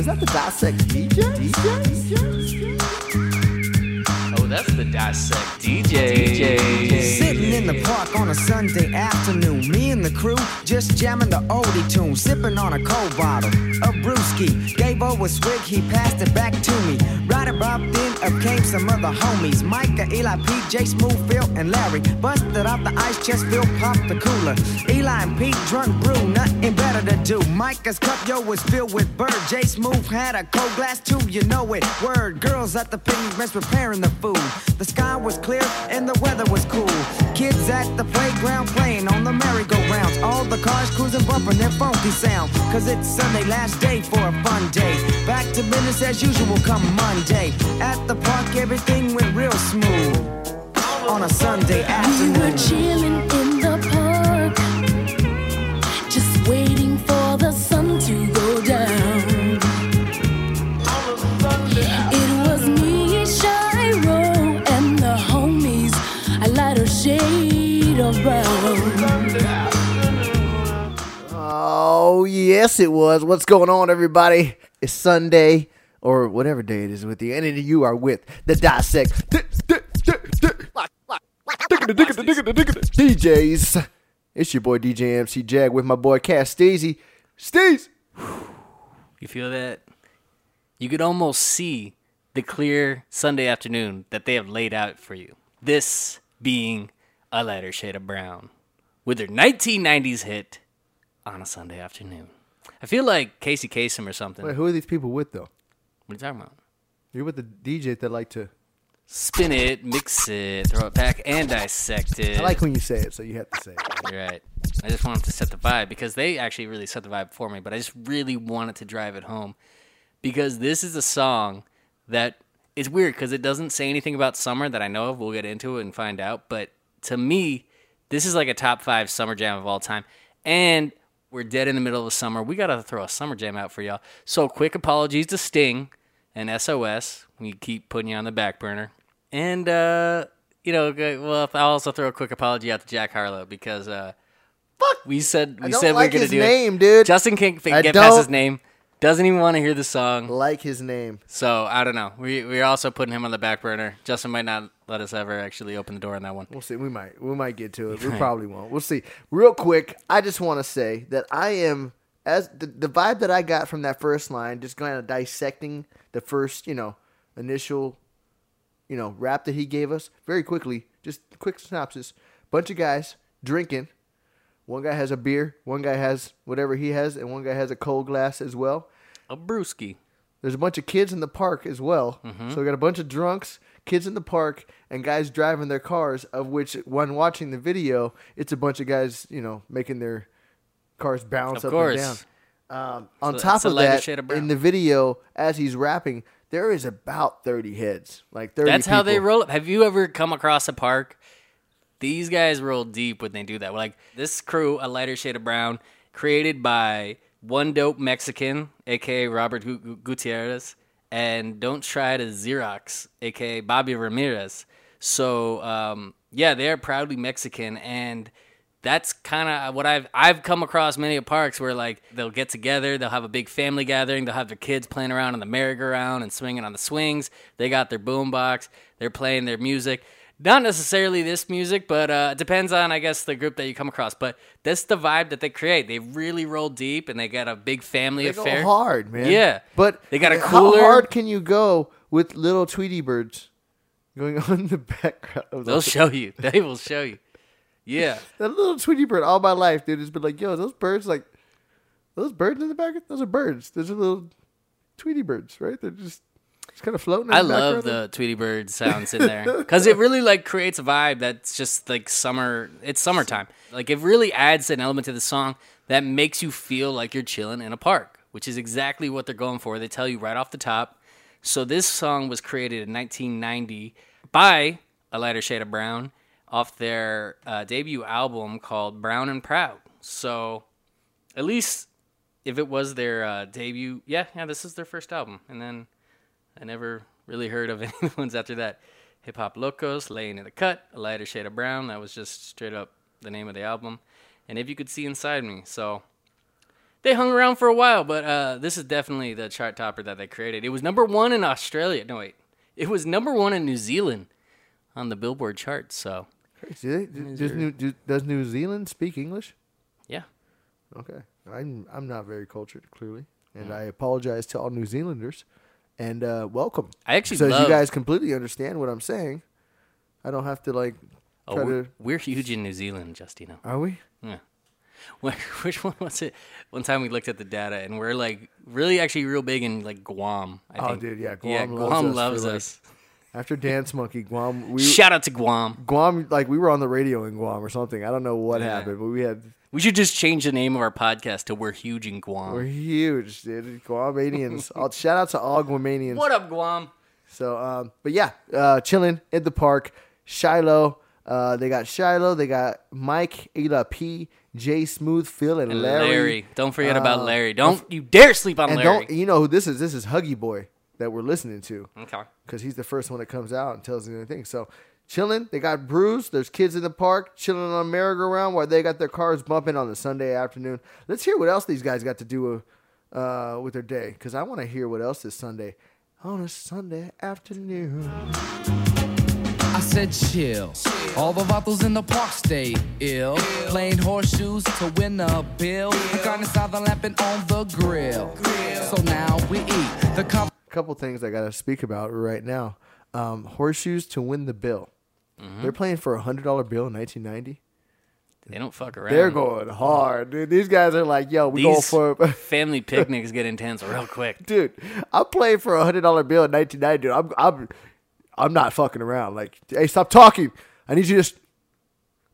is that the Dissect DJ? DJ? Oh, that's the Dissect DJ. Sitting in the park on a Sunday afternoon, me and the crew just jamming the oldie tune, sipping on a cold bottle of brewski. Gave over a swig, he passed it back to me. Right about then, up came some other homies: Micah, Eli, Pete, J, Smooth, Phil, and Larry. Busted out the ice chest, Phil popped the cooler. Eli and Pete drunk brew, nothing better to do. Micah's cup, yo, was filled with bird. J, Smooth had a cold glass too, you know it. Word, girls at the picnic bench preparing the food. The sky was clear and the weather was cool. Kids at the playground playing on the merry-go-rounds. All the cars cruising, bumping their funky sound. Cause it's Sunday, last day for a fun day. Back to business as usual come Monday. At the park, everything went real smooth. On a Sunday We afternoon. were chilling yes, it was. What's going on, everybody? It's Sunday, or whatever day it is with you, and you are with the Dissect DJs. It's your boy DJ MC Jag with my boy Cass Steezy. Steez! You feel that? You could almost see the clear Sunday afternoon that they have laid out for you. This being a lighter shade of brown with their 1990s hit on a Sunday afternoon. I feel like Casey Kasem or something. Wait, who are these people with, though? What are you talking about? You're with the DJ that like to. Spin it, mix it, throw it back, and dissect it. I like when you say it, so you have to say it. You're right. I just wanted to set the vibe because they actually really set the vibe for me, but I just really wanted to drive it home because this is a song that it's weird because it doesn't say anything about summer that I know of. We'll get into it and find out. But to me, this is like a top five summer jam of all time. And we're dead in the middle of the summer. We got to throw a summer jam out for y'all. So quick apologies to Sting and SOS. We keep putting you on the back burner. And, uh, you know, well, I'll also throw a quick apology out to Jack Harlow because, uh, fuck, we said we said like we are gonna do name, it. dude. Justin can't get past his name. Doesn't even want to hear the song. Like his name. So I don't know. We we're also putting him on the back burner. Justin might not let us ever actually open the door on that one. We'll see. We might. We might get to it. We probably won't. We'll see. Real quick, I just want to say that I am as the, the vibe that I got from that first line, just kind of dissecting the first, you know, initial, you know, rap that he gave us very quickly. Just quick synopsis: bunch of guys drinking. One guy has a beer. One guy has whatever he has, and one guy has a cold glass as well. A brewski. There's a bunch of kids in the park as well. Mm-hmm. So we got a bunch of drunks, kids in the park, and guys driving their cars. Of which, when watching the video, it's a bunch of guys, you know, making their cars bounce Of up course. and down. Um, on So top of that, of in the video, as he's rapping, there is about 30 heads, like 30. That's how they people. roll. Have you ever come across a park? These guys roll deep when they do that. Like this crew, a lighter shade of brown, created by one dope Mexican, aka Robert Gu- Gu- Gutierrez, and don't try to Xerox, aka Bobby Ramirez. So um, yeah, they're proudly Mexican, and that's kind of what I've I've come across many of parks where like they'll get together, they'll have a big family gathering, they'll have their kids playing around on the merry-go-round and swinging on the swings. They got their boombox, they're playing their music. Not necessarily this music, but uh, it depends on I guess the group that you come across. But that's the vibe that they create. They really roll deep, and they got a big family They affair. go hard, man. Yeah, but they got a cooler. How hard can you go with little Tweety birds going on in the background? the- They'll show you. They will show you. Yeah. That little Tweety bird all my life, dude, has been like, yo, those birds, like, those birds in the background, those are birds. Those are little Tweety birds, right? They're just, just kind of floating. In I love the Tweety Bird sounds in there because it really like creates a vibe that's just like summer. It's summertime. Like it really adds an element to the song that makes you feel like you're chilling in a park, which is exactly what they're going for. They tell you right off the top. So this song was created in 1990 by A Lighter Shade of Brown off their uh, debut album called Brown and Proud. So at least if it was their uh, debut, yeah, yeah, this is their first album, and then I never really heard of any ones after that. Hip Hop Locos, Laying in the Cut, A Lighter Shade of Brown. That was just straight up the name of the album. And If You Could See Inside Me. So They hung around for a while, but uh, this is definitely the chart topper that they created. It was number one in Australia. No, wait. It was number one in New Zealand on the Billboard charts. So, Do they, do- does, New, do, does New Zealand speak English? yeah. Okay, I'm I'm not very cultured, clearly, and I apologize to all New Zealanders, and uh, welcome. I actually so love- you guys completely understand what I'm saying. I don't have to like Oh, we're, to. we're huge in New Zealand, Justino. Are we? Yeah. Wh- Which one was it? One time we looked at the data, and we're like really, actually, real big in like Guam. I Oh, think. dude, yeah, yeah, Guam loves Guam us for, loves like. After Dance Monkey, Guam. We Shout out to Guam. Guam like we were on the radio in Guam or something. I don't know what Yeah. happened, but we had We should just change the name of our podcast to "We're Huge in Guam." we're huge, dude. Guamanians. I'll shout out to all Guamanians. What up, Guam? So, um, but yeah, uh, chilling in the park. Shiloh. Uh, they got Shiloh. They got Mike, Ada P, Jay Smooth, Phil, and, Larry. Larry. Don't forget about Uh, Larry. Don't you dare sleep on And Larry. don't you know who this is? This is Huggy Boy that we're listening to okay. because he's the first one that comes out and tells you anything. So chilling. They got Bruce. There's kids in the park chilling on a merry-go-round while they got their cars bumping on the Sunday afternoon. Let's hear what else these guys got to do uh, with their day because I want to hear what else this Sunday on a Sunday afternoon. I said chill. All the vatos in the park stay ill. Playing horseshoes to win a bill. The carne asada lapping on the grill. So now we eat. The cup couple things I got to speak about right now. Um, horseshoes to win the bill. Mm-hmm. They're playing for a hundred dollar bill in 1990. They don't fuck around. They're going hard, dude. These guys are like, yo, we These for, family picnics get intense real quick. dude. I'm playing for a hundred dollar bill in 1990. Dude. I'm, I'm, I'm not fucking around. Like, hey, stop talking. I need you to, just,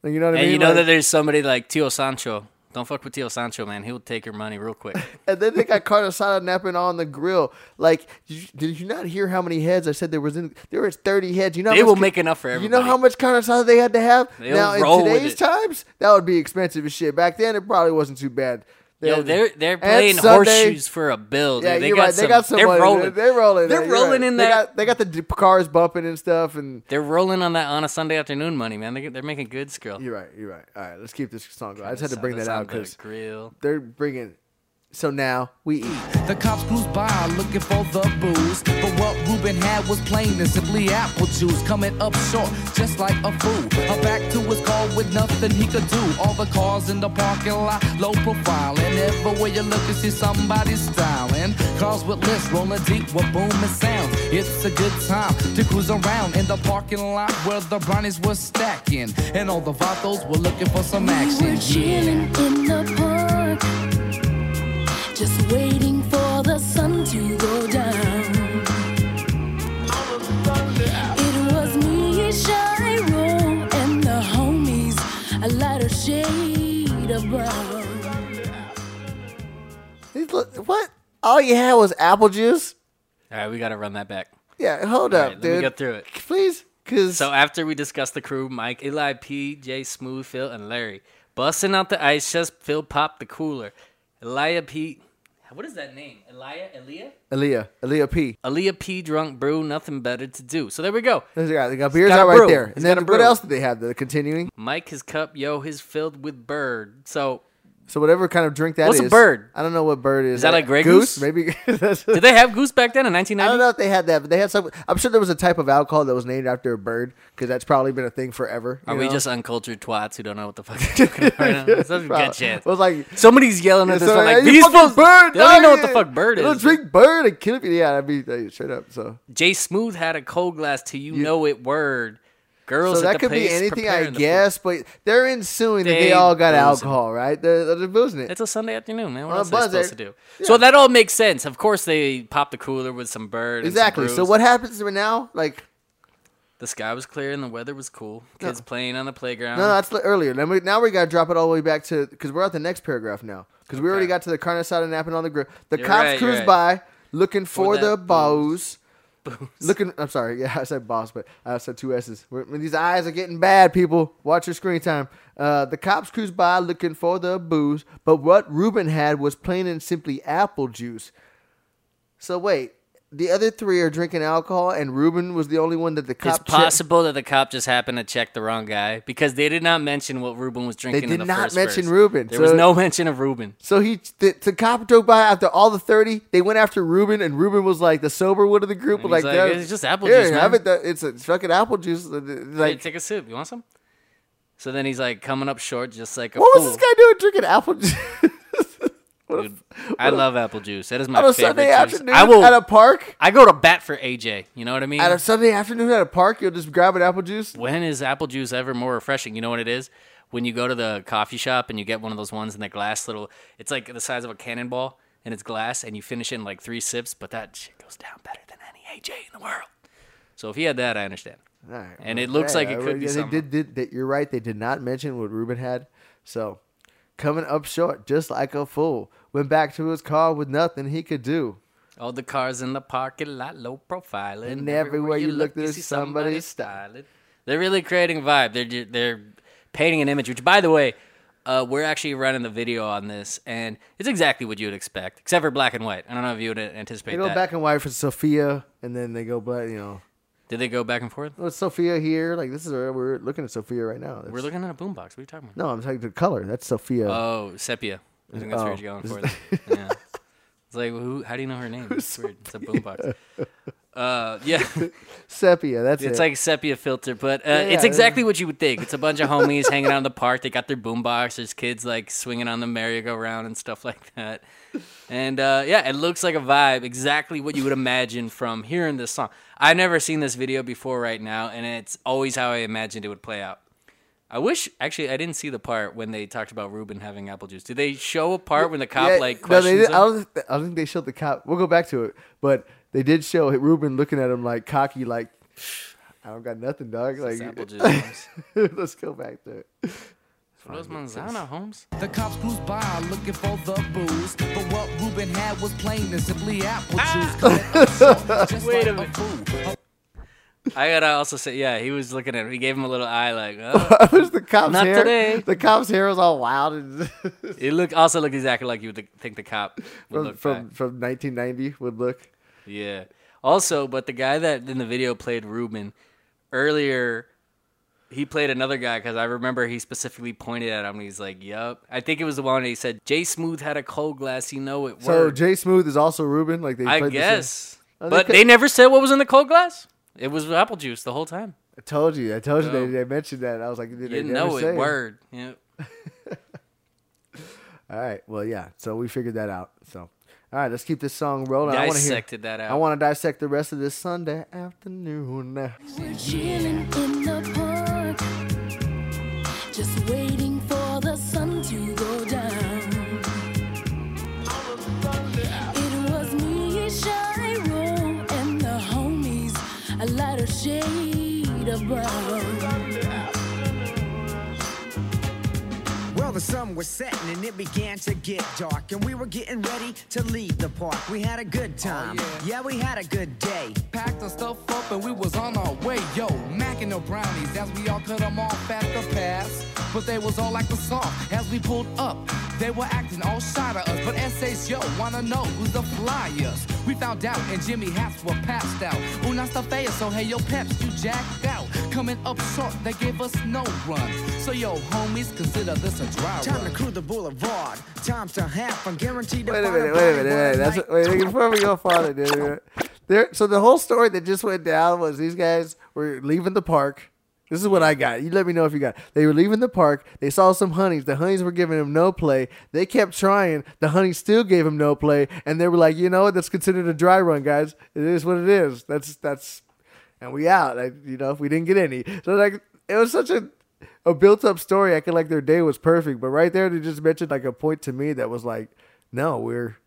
you know what I And mean? you know Like- that there's somebody like Tio Sancho. Don't fuck with Tio Sancho, man. He'll take your money real quick. And then they got asada napping on the grill. Like, did you, did you not hear how many heads I said there was in? There was thirty heads. You know, They will make enough for everybody. You know how much asada they had to have? They'll now in today's times, that would be expensive as shit. Back then, it probably wasn't too bad. They Yo, they're they're playing Sunday- horseshoes for a bill. Dude. Yeah, they got right. some, they got some They're money. rolling. They're rolling. They're rolling right. in they that. Got, they got the cars bumping and stuff, and They're rolling on that on a Sunday afternoon money, man. They, they're making good skill. you're right. You're right. All right, let's keep this song going. I just had to bring that out because grill. they're bringing. So now we eat. The cops cruise by looking for the booze. But what Ruben had was plain and simply apple juice. Coming up short, just like a fool. A back to his car with nothing he could do. All the cars in the parking lot, low profile. And everywhere you look, you see somebody styling. Cars with lifts rolling deep with booming sounds. It's a good time to cruise around in the parking lot where the brownies were stacking. And all the vatos were looking for some action. We action. were chilling Yeah. in the park, just waiting for the sun to go down. It was me, Shiro, and the homies, a lighter shade of brown. These What? All you had was apple juice? All right, we got to run that back. Yeah, hold All up, right, let me get through it. Please, because So after we discussed the crew, Mike, Eli PJ, Smooth, Phil, and Larry busting out the ice chest. Phil popped the cooler. Elia P, what is that name? Elia, Elia, Aaliyah, Aaliyah P. Elia P, drunk brew, nothing better to do. So there we go. They got, they got beers got out right there. And got then what brew. else did they have? The continuing. Mike, his cup, yo, his filled with bird. So So whatever kind of drink that is. What's a bird? I don't know what bird is. Is that uh, like Grey goose? Maybe. Did they have goose back then in 1990? I don't know if they had that, but they had some. I'm sure there was a type of alcohol that was named after a bird because that's probably been a thing forever. Are you we just uncultured twats who don't know what the fuck they're talking about right now? That's a good chance. It was like Somebody's yelling at this so, one like hey, you these fucking bird. They don't even know what the fuck bird you is. drink bird and kill me. Yeah, be hey, straight up. So, Jay Smooth had a cold glass to you, know it word. Girls so at that could be anything, I guess. But they're assuming that they They all got boozing. alcohol, right? They're, they're boozing it. It's a Sunday afternoon, man. What else are they supposed to do? So that all makes sense. Of course, they popped the cooler with some bird. and some exactly. So what happens right now? Like, The sky was clear and the weather was cool. Kids playing on the playground. no, no, that's earlier. Then we, now we got to drop it all the way back to because we're at the next paragraph now because we already got to the carne asada napping on the grill. The You're cops right, cruise right. by looking for, that the booze. Bows. Looking, I'm sorry. Yeah, I said boss, but I said two S's. These eyes are getting bad, people. Watch your screen time. Uh, the cops cruise by looking for the booze, but what Ruben had was plain and simply apple juice. So wait, the other three are drinking alcohol, and Ruben was the only one that the cop. It's possible that the cop just happened to check the wrong guy because they did not mention what Ruben was drinking. They did the not mention verse. Ruben, There was no mention of Ruben. So he, the, the cop drove by after all the thirty. They went after Ruben, and Ruben was like the sober one of the group. Like, like, "It's just apple juice, have it. It's, a, fucking apple juice. Like, Like, take a sip. You want some? So then he's like coming up short, just like a what was this guy doing drinking apple juice I love apple juice. That is my on a favorite Sunday juice. afternoon I will. at a park? I go to bat for AJ. You know what I mean? At a Sunday afternoon at a park, you'll just grab an apple juice. when is apple juice ever more refreshing? You know what it is? When you go to the coffee shop and you get one of those ones in the glass little, it's like the size of a cannonball and it's glass and you finish it in like three sips, but that shit goes down better than any AJ in the world. So if he had that, I understand. All right, And well, it looks like it could be yeah, something. Did, did, they- you're right. They did not mention what Ruben had. So coming up short, just like a fool, went back to his car with nothing he could do. All the cars in the parking lot, low profile, And everywhere you look, there's somebody styling. They're really creating a vibe. They're they're painting an image. Which, by the way, uh, we're actually running the video on this, and it's exactly what you would expect, except for black and white. I don't know if you would anticipate They go that. back and white for Sophia, and then they go black. You know, Did they go back and forth? oh, it's Sophia here. Like this is where we're looking at Sophia right now. We're looking at a boombox. What are you talking about? No, I'm talking the color. That's Sophia. Oh, sepia. I think that's Oh. where you're going for. It. Yeah. It's like, who? How do you know her name? It's weird. It's a boombox. Uh, yeah. Sepia. That's It's it. like sepia filter, but uh, it's yeah. exactly what you would think. It's a bunch of homies hanging out in the park. They got their boombox. There's kids like swinging on the merry-go-round and stuff like that. And uh, yeah, it looks like a vibe, exactly what you would imagine from hearing this song. I've never seen this video before right now, and it's always how I imagined it would play out. I wish actually I didn't see the part when they talked about Ruben having apple juice. Did they show a part when the cop Yeah, like no, they questions did, him? I don't, I don't think they showed the cop. We'll go back to it, but they did show Ruben looking at him like cocky, like I don't got nothing, dog. Like apple juice, let's go back there. For those manzana, Holmes. The cops cruise by looking for the booze. But what Ruben had was plain and simply apple ah! juice. Coming up short, just Wait a minute. I gotta also say, yeah, he was looking at him. He gave him a little eye, like, oh. It was the cop's Not hair. today. The cop's hair was all wild and It look also looked exactly like you would think the cop would from look from, from 1990 would look. Yeah. Also, but the guy that in the video played Ruben earlier, he played another guy because I remember he specifically pointed at him. and He's like, "Yup." I think it was the one that he said, "Jay Smooth had a cold glass. You know it." So word." Jay Smooth is also Ruben. Like they I played the same- guess, Oh, but could- they never said what was in the cold glass. It was apple juice the whole time. I told you. I told you they, they mentioned that. I was like, did You they didn't never know say it. Word. Yeah. All right. Well, yeah. So we figured that out. So, all right. Let's keep this song rolling. I want to hear. That out. I want to dissect the rest of this Sunday afternoon. A lighter shade of brown. Well, the sun was setting and it began to get dark, and we were getting ready to leave the park. We had a good oh, time. yeah. we had a good day. Packed our stuff up and we was on our way. Yo, macking no brownies as we all cut them off at the pass. But they was all like the song as we pulled up. They were acting all shy to us, but essays, yo, wanna know who's the flyers. We found out and Jimmy hats were passed out. Una stuff so hey, yo, peps, you jacked out. Coming up short, they gave us no run. So, yo, homies, consider this a dry Time to run. cruise the boulevard. Time to have fun. Guaranteed to Wait a find minute. Wait a minute. Wait, a minute. That's night. wait, wait, before we go farther. dude, There. So the whole story that just went down was these guys were leaving the park. This is what I got. You let me know if you got. They were leaving the park. They saw some honeys. The honeys were giving them no play. They kept trying. The honeys still gave them no play, and they were like, you know what? That's considered a dry run, guys. It is what it is. That's that's, and we out. You know, if we didn't get any, so like it was such a a built up story. I feel like their day was perfect, but right there they just mentioned like a point to me that was like, no, we're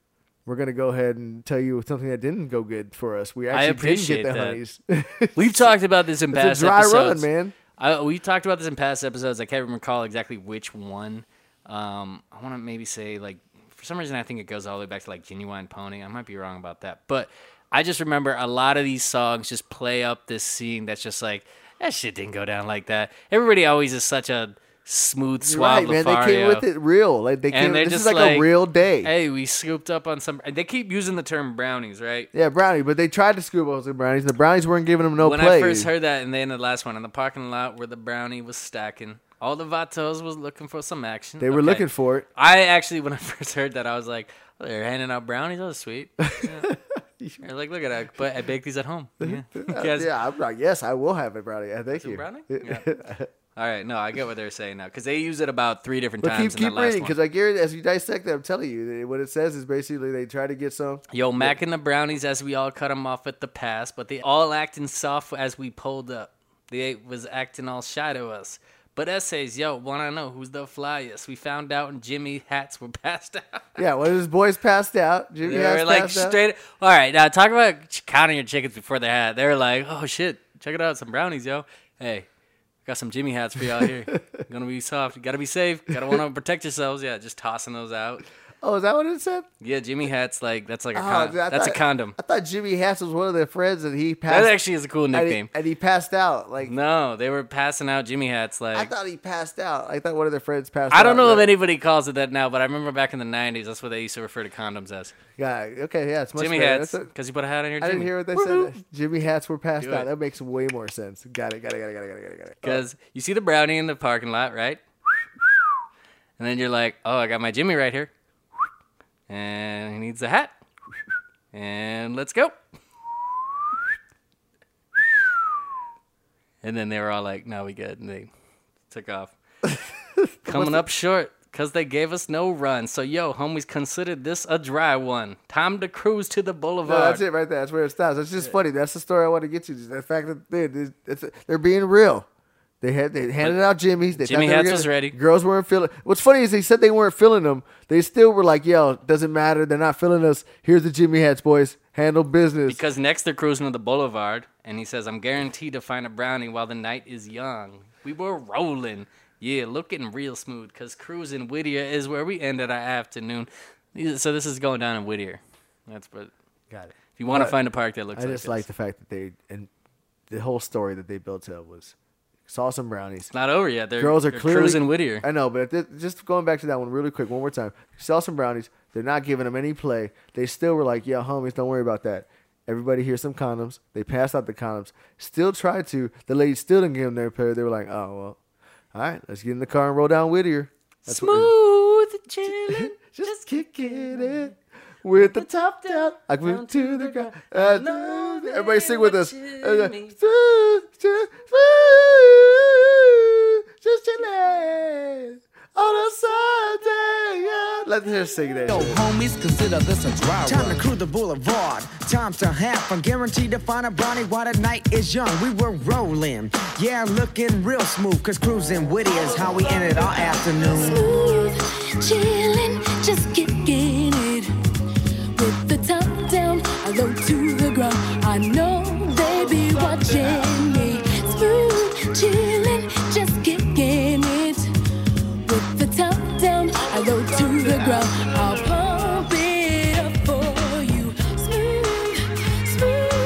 we're gonna go ahead and tell you something that didn't go good for us. We I actually appreciate didn't get the that. honeys. We've talked about this in past It's a dry run, man. I, we talked about this in past episodes. I can't recall exactly which one. Um, I want to maybe say like for some reason I think it goes all the way back to like Genuine Pony. I might be wrong about that, but I just remember a lot of these songs just play up this scene that's just like that shit didn't go down like that. Everybody always is such a smooth You're suave right, man. They came with it real. Like they came. This is just like, a real day. Hey, we scooped up on some. They keep using the term brownies, right? Yeah, brownie, but they tried to scoop up the brownies. The brownies weren't giving them no when play. I first heard that, and then the last one in the parking lot where the brownie was stacking, all the vatos was looking for some action. they were Okay. looking for it. I actually, when I first heard that, I was like, oh, "They're handing out brownies. Oh, sweet." Yeah. Like, look at that. But I baked these at home. Yeah. Yeah, I'm like, yes, I will have it, brownie. Thank Some you. brownie? Yeah. All right, no, I get what they're saying now because they use it about three different But times keep in keep that reading because I guarantee as you dissect it, I'm telling you eh, what it says is basically they try to get some. Yo, Mac and the brownies as we all cut them off at the pass, but they all acting soft as we pulled up. They was acting all shy to us. But essays, yo, wanna know who's the flyest? We found out and Jimmy hats were passed out. Yeah, of his boys passed out. Jimmy They has were like passed out. All right, now talk about counting your chickens before they had. They were like, oh shit, check it out, some brownies, yo. Hey, got some Jimmy hats for y'all here. Gonna be soft. Gotta be safe. Gotta want to protect yourselves. Yeah, just tossing those out. Oh, is that what it said? Yeah, Jimmy hats like that's like a Oh, con- dude, that's a condom. I thought Jimmy Hats was one of their friends and he passed. That actually is a cool and he, nickname. and he passed out. Like No, they were passing out Jimmy hats. Like I thought he passed out. I thought one of their friends passed out. I don't know if anybody calls it that now, but I remember back in the '90s, that's what they used to refer to condoms as. Yeah. Okay. Yeah. It's much Jimmy better. hats, because you put a hat on your I Jimmy. didn't hear what they Woo-hoo. said. Jimmy hats were passed out. That makes way more sense. Got it. Got it. Got it. Got it. Got it. Got it. Got it. Because you see the brownie in the parking lot, right? And then you're like, oh, I got my Jimmy right here. And he needs a hat. And let's go. And then they were all like, no, we good. And they took off. Coming up short because they gave us no run. So, yo, homies, considered this a dry one. Time to cruise to the boulevard. No, that's it right there. That's where it stops. That's just funny. That's the story I want to get you. The fact that they, they, it's, they're being real. They had they handed out Jimmy's. They Jimmy thought they Hats was ready. Girls weren't feeling. What's funny is they said they weren't feeling them. They still were like, "Yo, doesn't matter. They're not feeling us. Here's the Jimmy Hats, boys. Handle business." Because next they're cruising to the boulevard, and he says, I'm guaranteed to find a brownie while the night is young. We were rolling. Yeah, looking real smooth, because cruising Whittier is where we ended our afternoon. So this is going down in Whittier. That's but got it. If you want to find a park that looks I like just this. like the fact that they and the whole story that they built up was saw some brownies. It's not over yet. They're, Girls are they're clearly cruising Whittier. I know, but just going back to that one really quick, one more time. Sell some brownies. They're not giving them any play. They still were like, "Yeah, homies, don't worry about that." Everybody here's some condoms. They passed out the condoms. Still tried to. The ladies still didn't give them their pair. They were like, "Oh well, all right, let's get in the car and roll down Whittier." That's Smooth chillin'. just kicking it with the top down. I went to the ground. I know Everybody sing with us. what you Uh, mean. smooth, just chilling on a Sunday. Yeah. Let's hear us sing that. Yo, homies, consider this a dry Time run. to cruise the boulevard. Time to have fun. Guaranteed to find a brownie while the night is young. We were rolling. Yeah, looking real smooth. Cause cruising Whittier is how we ended our afternoon. Smooth, chillin', just kicking down, low to the ground. I know they be watching me. Smooth, chillin', just kicking it. With the top down, I low to the ground. I'll pump it up for you. Smooth, smooth.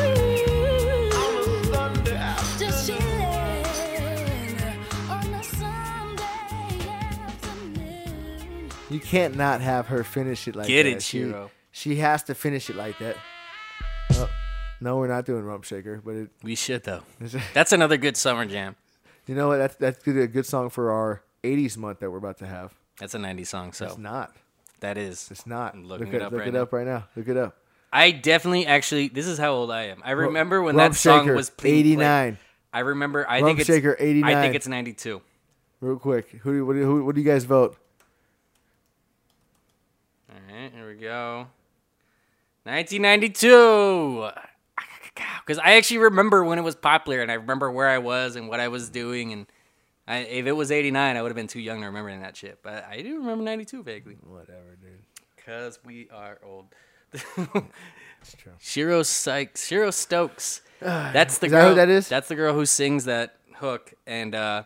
Just chillin' on a Sunday afternoon. You can't not have her finish it like Get that. it, She- Shiro. She has to finish it like that. No, we're not doing Rump Shaker, but it, We should, though. That's another good summer jam. you know what? That's that's good, a good song for our '80s month that we're about to have. That's a 90s song, so It's not. that is. It's not. I'm looking look it up look right it now. up right now. Look it up. I definitely actually. This is how old I am. I remember when Rump that song Shaker, was being played. 89. I remember. I Rump think it's. Shaker, I think it's ninety two. Real quick, who do- what do, who, what do you guys vote? All right, here we go. Nineteen ninety two. Because I actually remember when it was popular, and I remember where I was and what I was doing, and I, if it was eighty nine, I would have been too young to remember that shit. But I do remember ninety two vaguely. Whatever, dude. Cause we are old. It's true. Shiro Sykes, Shiro Stokes. That's the Is that girl. who that is? That's the girl who sings that hook, and uh,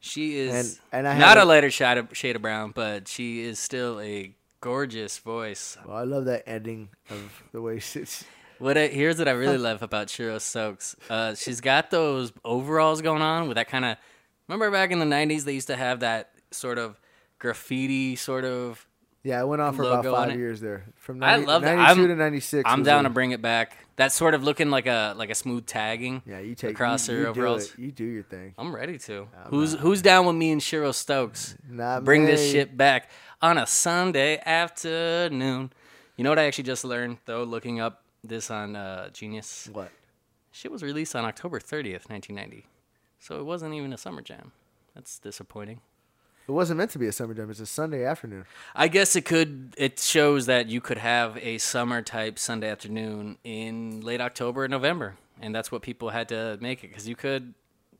she is And- and I not a a- lighter shade of, shade of brown, but she is still a gorgeous voice. Well, I love that ending of the way she. What I, here's what I really love about Shiro Stokes. Uh, she's got those overalls going on with that kind of Remember back in the '90s, they used to have that sort of graffiti sort of. Yeah, I went on for about five years there, from I love that. 92 I'm- to ninety six. I'm down to bring it back. That sort of looking like a like a smooth tagging. Yeah, you take across you, your you do overalls. it. You do your thing. I'm ready to. who's who's down with me and Shiro Stokes? Not Bring this shit back on a Sunday afternoon. You know what I actually just learned though, looking up this on uh, Genius. What? Shit was released on October 30th, 1990. So it wasn't even a summer jam. That's disappointing. It wasn't meant to be a summer jam. It's a Sunday afternoon. I guess it could. It shows that you could have a summer type Sunday afternoon in late October or November, and that's what people had to make it because you could.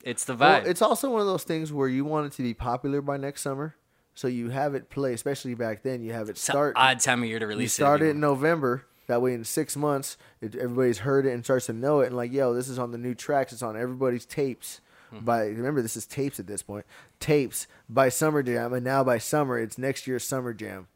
It's the Well, vibe. it's also one of those things where you want it to be popular by next summer, so you have it play. Especially back then, you have it start. odd time of year to you release start it. it in November. That way, in six months, it, everybody's heard it and starts to know it. And like, yo, this is on the new tracks. It's on everybody's tapes. Mm-hmm. By remember, this is tapes at this point. Tapes by Summer Jam, and now by summer, it's next year's Summer Jam.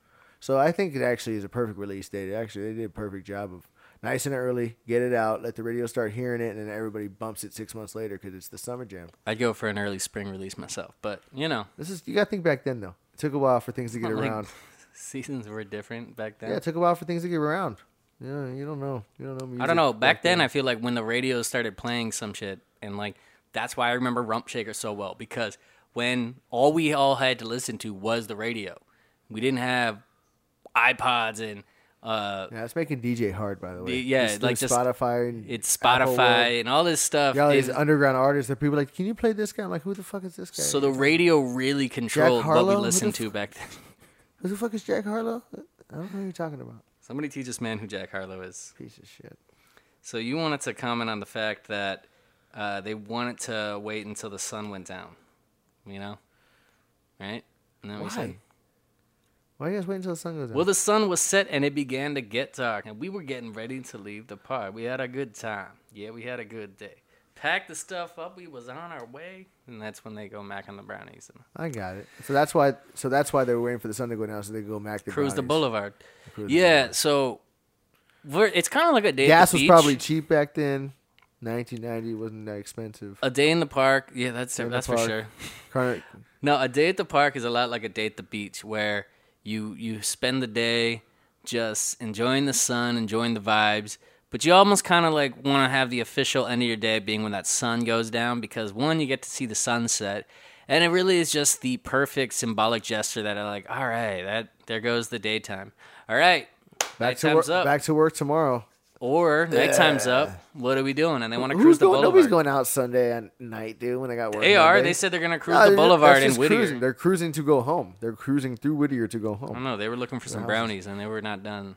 So I think it actually is a perfect release date. Actually, they did a perfect job of nice and early, get it out, let the radio start hearing it, and then everybody bumps it six months later because it's the Summer Jam. I'd go for an early spring release myself, but you know, This is you got to think back then though. It took a while for things to get Like, around. seasons were different back then. Yeah, it took a while for things to get around. Yeah, you don't know. You don't know music. I don't know. Back then, I feel like when the radio started playing some shit, and like that's why I remember Rump Shaker so well because when all we all had to listen to was the radio, we didn't have iPods and uh, Yeah, it's making DJ hard, by the way. Yeah, Just like just- Spotify. And it's Spotify and all this stuff. y'all these is- underground artists that people like, can you play this guy? I'm like, who the fuck is this guy? so the radio really controlled what we listened to back then. who the fuck is Jack Harlow? I don't know who you're talking about. Somebody teach this man who Jack Harlow is. Piece of shit. So you wanted to comment on the fact that uh, they wanted to wait until the sun went down, you know, right? Isn't that what said? Why? Why you guys wait until the sun goes down? Well, the sun was set and it began to get dark, and we were getting ready to leave the park. We had a good time. Yeah, we had a good day. Packed the stuff up. We was on our way, and that's when they go mac on the brownies and I got it. So that's why. So that's why they were waiting for the sun to go down so they could go Mac the cruise the boulevard. Cruise the Yeah, boulevard. so we're, it's kind of like a day. at Gas the was beach. probably cheap back then. 1990 wasn't that expensive. a day in the park. Yeah, that's in the that's for park. sure. Current, No, a day at the park is a lot like a day at the beach where you you spend the day just enjoying the sun, enjoying the vibes, but you almost kind of like want to have the official end of your day being when that sun goes down because one you get to see the sunset and it really is just the perfect symbolic gesture that I like, all right, that there goes the daytime. All right. back to work. Up. Back to work tomorrow. or nighttime's up. What are we doing? And they want to cruise the going? boulevard. Nobody's going out Sunday at night, dude. When they got work. They are. Monday. They said they're going to cruise No, the boulevard in Whittier. Cruising. They're cruising to go home. They're cruising through Whittier to go I don't home. know. They were looking for some brownies and they were not done.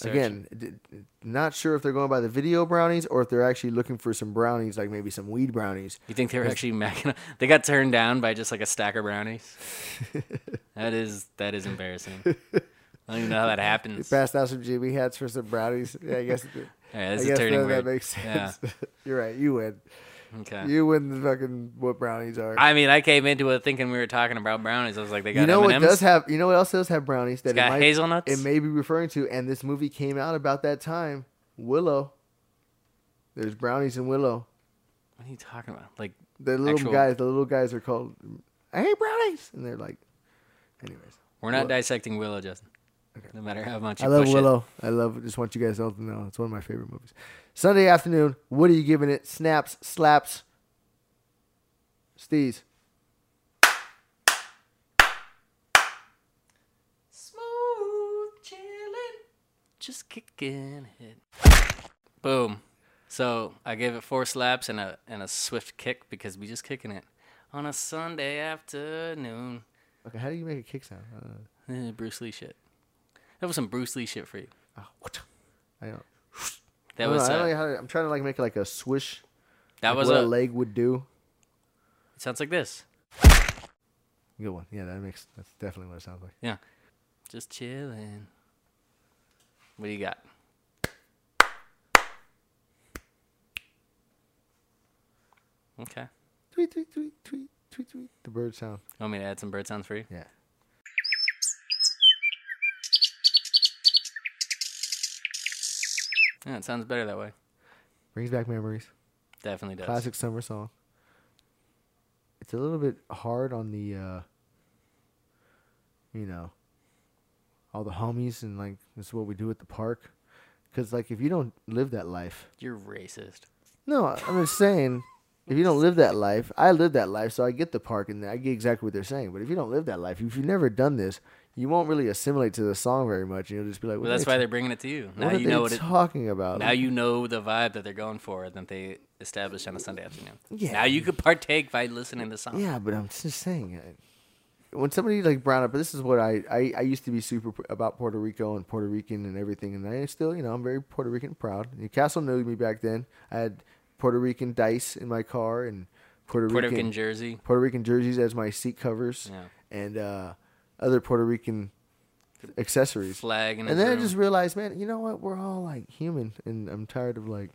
Searching. Again, d- not sure if they're going by the video brownies or if they're actually looking for some brownies, like maybe some weed brownies. You think they were actually macking? They got turned down by just like a stack of brownies. that is that is embarrassing. I don't even know how that They happens. passed out some Jimmy hats for some brownies. Yeah, I guess. Yeah, I this is guess turning that, that makes sense. Yeah. You're right. You win. Okay. You win the fucking what brownies are. I mean, I came into it thinking we were talking about brownies. I was like, they got you know M&Ms. what does have? You know what else does have brownies? That It's got it might, hazelnuts? It may be referring to, and this movie came out about that time. Willow. There's brownies in Willow. What are you talking about? Like, The little Actual- guys. The little guys are called. I hate brownies, and they're like. Anyways, we're not What? dissecting Willow, Justin. No matter how much you I love Willow. I love. Just want you guys all to know it's one of my favorite movies. Sunday afternoon. What are you giving it? Snaps, slaps. Steez. Smooth chillin', just kicking it. Boom. So I gave it four slaps and a and a swift kick because we just kicking it on a Sunday afternoon. Okay, how do you make a kick sound? Uh, Eh, Bruce Lee shit. That was some Bruce Lee shit for you. oh, what? I don't. That I was know, I don't uh, know how to- I'm trying to like make like a swish. that like was what a. a leg would do. It sounds like this. Good one. Yeah, that makes that's definitely what it sounds like. Yeah, just chilling. What do you got? Okay. Tweet, tweet, tweet, tweet, tweet, tweet. The bird sound. You want me to add some bird sounds for you? Yeah. Yeah, it sounds better that way. Brings back memories. Definitely does. Classic summer song. it's a little bit hard on the, uh, you know, all the homies and like this is what we do at the park. Because like if you don't live that life, You're racist. no, I'm just saying. If you don't live that life, I live that life, so I get the park and I get exactly what they're saying. But if you don't live that life, if you've never done this, you won't really assimilate to the song very much. You'll just be like, Well, that's why they they're bringing it to you. What Now are you they know what it. talking about? Now you know the vibe that they're going for that they established on a Sunday afternoon. Yeah. Now you could partake by listening to the song. Yeah, but I'm just saying. uh, When somebody like brought up, this is what I, I I used to be super about Puerto Rico and Puerto Rican and everything, and I still, you know, I'm very Puerto Rican proud. And Castle knew me back then. I had Puerto Rican dice in my car and Puerto, Puerto Rican Rican jersey. Puerto Rican jerseys as my seat covers Yeah. and uh, other Puerto Rican accessories. Flag and then I just realized, man, you know what? We're all like human, and I'm tired of like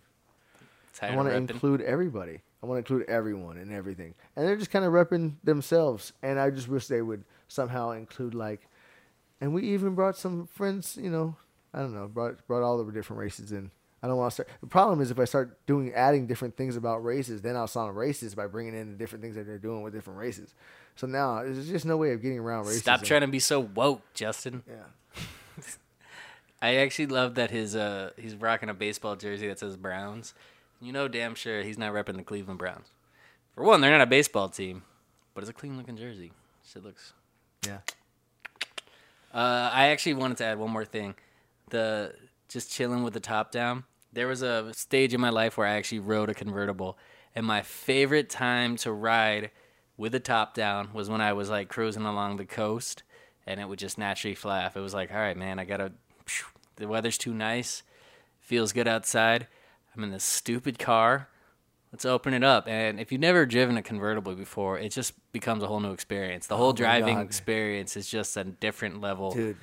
Tired I want to include everybody. I want to include everyone and everything. And they're just kind of repping themselves. And I just wish they would somehow include like, and we even brought some friends. You know, I don't know, brought brought all the different races in. I don't want to start. The problem is if I start doing adding different things about races, then I'll sound racist by bringing in the different things that they're doing with different races. So now there's just no way of getting around racism. Stop trying to be so woke, Justin. Yeah. I actually love that his uh he's rocking a baseball jersey that says Browns. You know damn sure he's not repping the Cleveland Browns. For one, they're not a baseball team, but it's a clean looking jersey. Shit looks. Yeah. Uh, I actually wanted to add one more thing. The just chilling with the top down. There was a stage in my life where I actually rode a convertible, and my favorite time to ride with the top down was when I was like cruising along the coast, and it would just naturally flap. It was like, all right, man, I gotta. phew, The weather's too nice, feels good outside. I'm in this stupid car. Let's open it up. And if you've never driven a convertible before, it just becomes a whole new experience. The oh whole Oh driving God. experience is just a different level. Dude.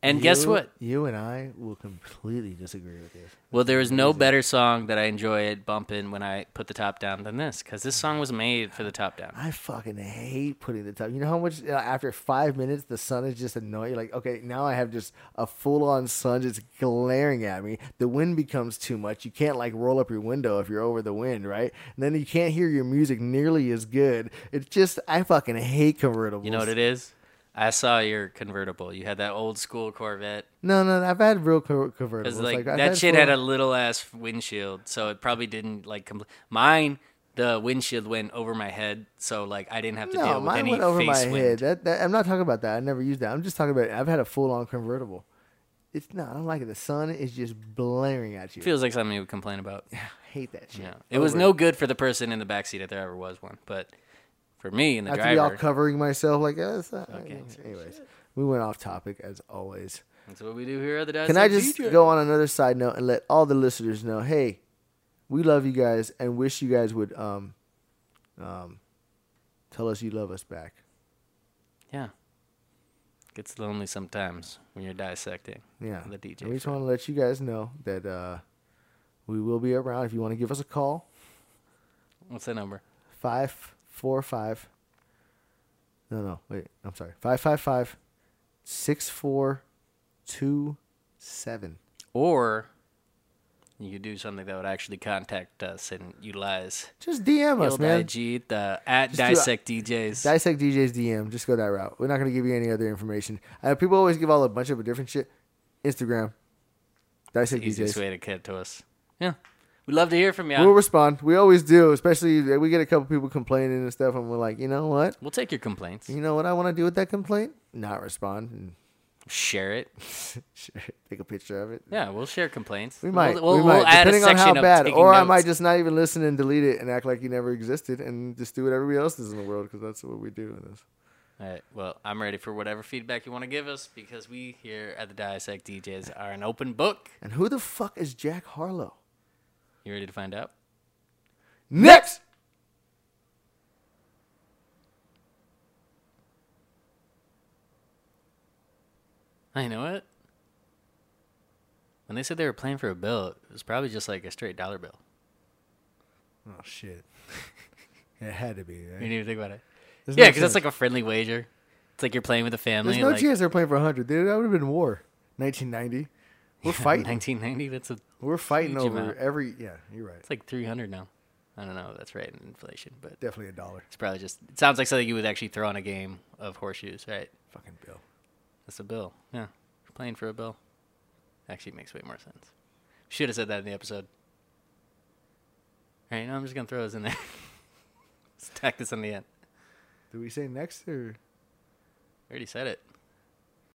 And guess what? You and I will completely disagree with this. Well, there is no better song that I enjoy it bumping when I put the top down than this, because this song was made for the top down. I fucking hate putting the top. You know how much uh, after five minutes the sun is just annoying. Like, okay, now I have just a full on sun just glaring at me. The wind becomes too much. You can't like roll up your window if you're over the wind, right? And then you can't hear your music nearly as good. It's just I fucking hate convertibles. You know what it is? I saw your convertible. You had that old school Corvette. No, no, I've had real co- convertibles. Like, I've that shit had a little ass windshield, so it probably didn't like compl- mine. The windshield went over my head, so like I didn't have to No, deal with mine any went over my face wind. head. That, that, I'm not talking about that. I never used that. I'm just talking about. I've had a full on convertible. It's no, I don't like it. The sun is just blaring at you. Feels like something you would complain about. I hate that shit. Yeah, it was Over no good for the person in the backseat if there ever was one. But for me and the I have to be all covering myself like it's not- Okay. Anyways, we went off topic as always. that's what we do here at the. Can I just DJ. go on another side note and let all the listeners know, hey, we love you guys and wish you guys would um um tell us you love us back. Yeah, gets lonely sometimes when you're dissecting. Yeah. The DJ And we just want to let you guys know that uh we will be around if you want to give us a call. What's that number? Five four five. No, no, wait. I'm sorry. Five five five six four two seven. Or you could do something that would actually contact us and utilize Just DM us, man. IG, the at Just do dissect DJs. Dissect DJ's DM. Just go that route. We're not going to give you any other information. Uh, people always give all a bunch of different shit. Instagram. Dissect easiest DJs. way to get to us. Yeah, we'd love to hear from you. We'll respond. We always do, especially we get a couple people complaining and stuff, and we're like, you know what? We'll take your complaints, You know what I want to do with that complaint? Not respond and share it. take a picture of it. Yeah, we'll share complaints. We might. We'll, we'll, we we'll might, add depending a on how bad. Or I might just not even listen and delete it and act like you never existed and just do what everybody else does in the world because that's what we do in this. All right. Well, I'm ready for whatever feedback you want to give us because we here at the Dissect DJs are an open book. And who the fuck is Jack Harlow? You ready to find out? Next. I know it. When they said they were playing for a bill, it was probably just like a straight dollar bill. Oh shit. it had to be. You Right? didn't even think about it. There's yeah, because it's chance. like a friendly wager. It's like you're playing with the family. There's no like, chance they're playing for 100. Dude, that would have been war. 1990. We're fighting. 1990. That's a. We're fighting over amount. every. Yeah, you're right. It's like 300 now. I don't know if that's right in inflation, but Definitely a dollar. it's probably just. It sounds like something you would actually throw on a game of horseshoes, right? Fucking bill. That's a bill. Yeah, You're playing for a bill. Actually, makes way more sense. Should have said that in the episode. All right, no, I'm just gonna throw this in there. Stack this on the end. Did we say next or? I already said it.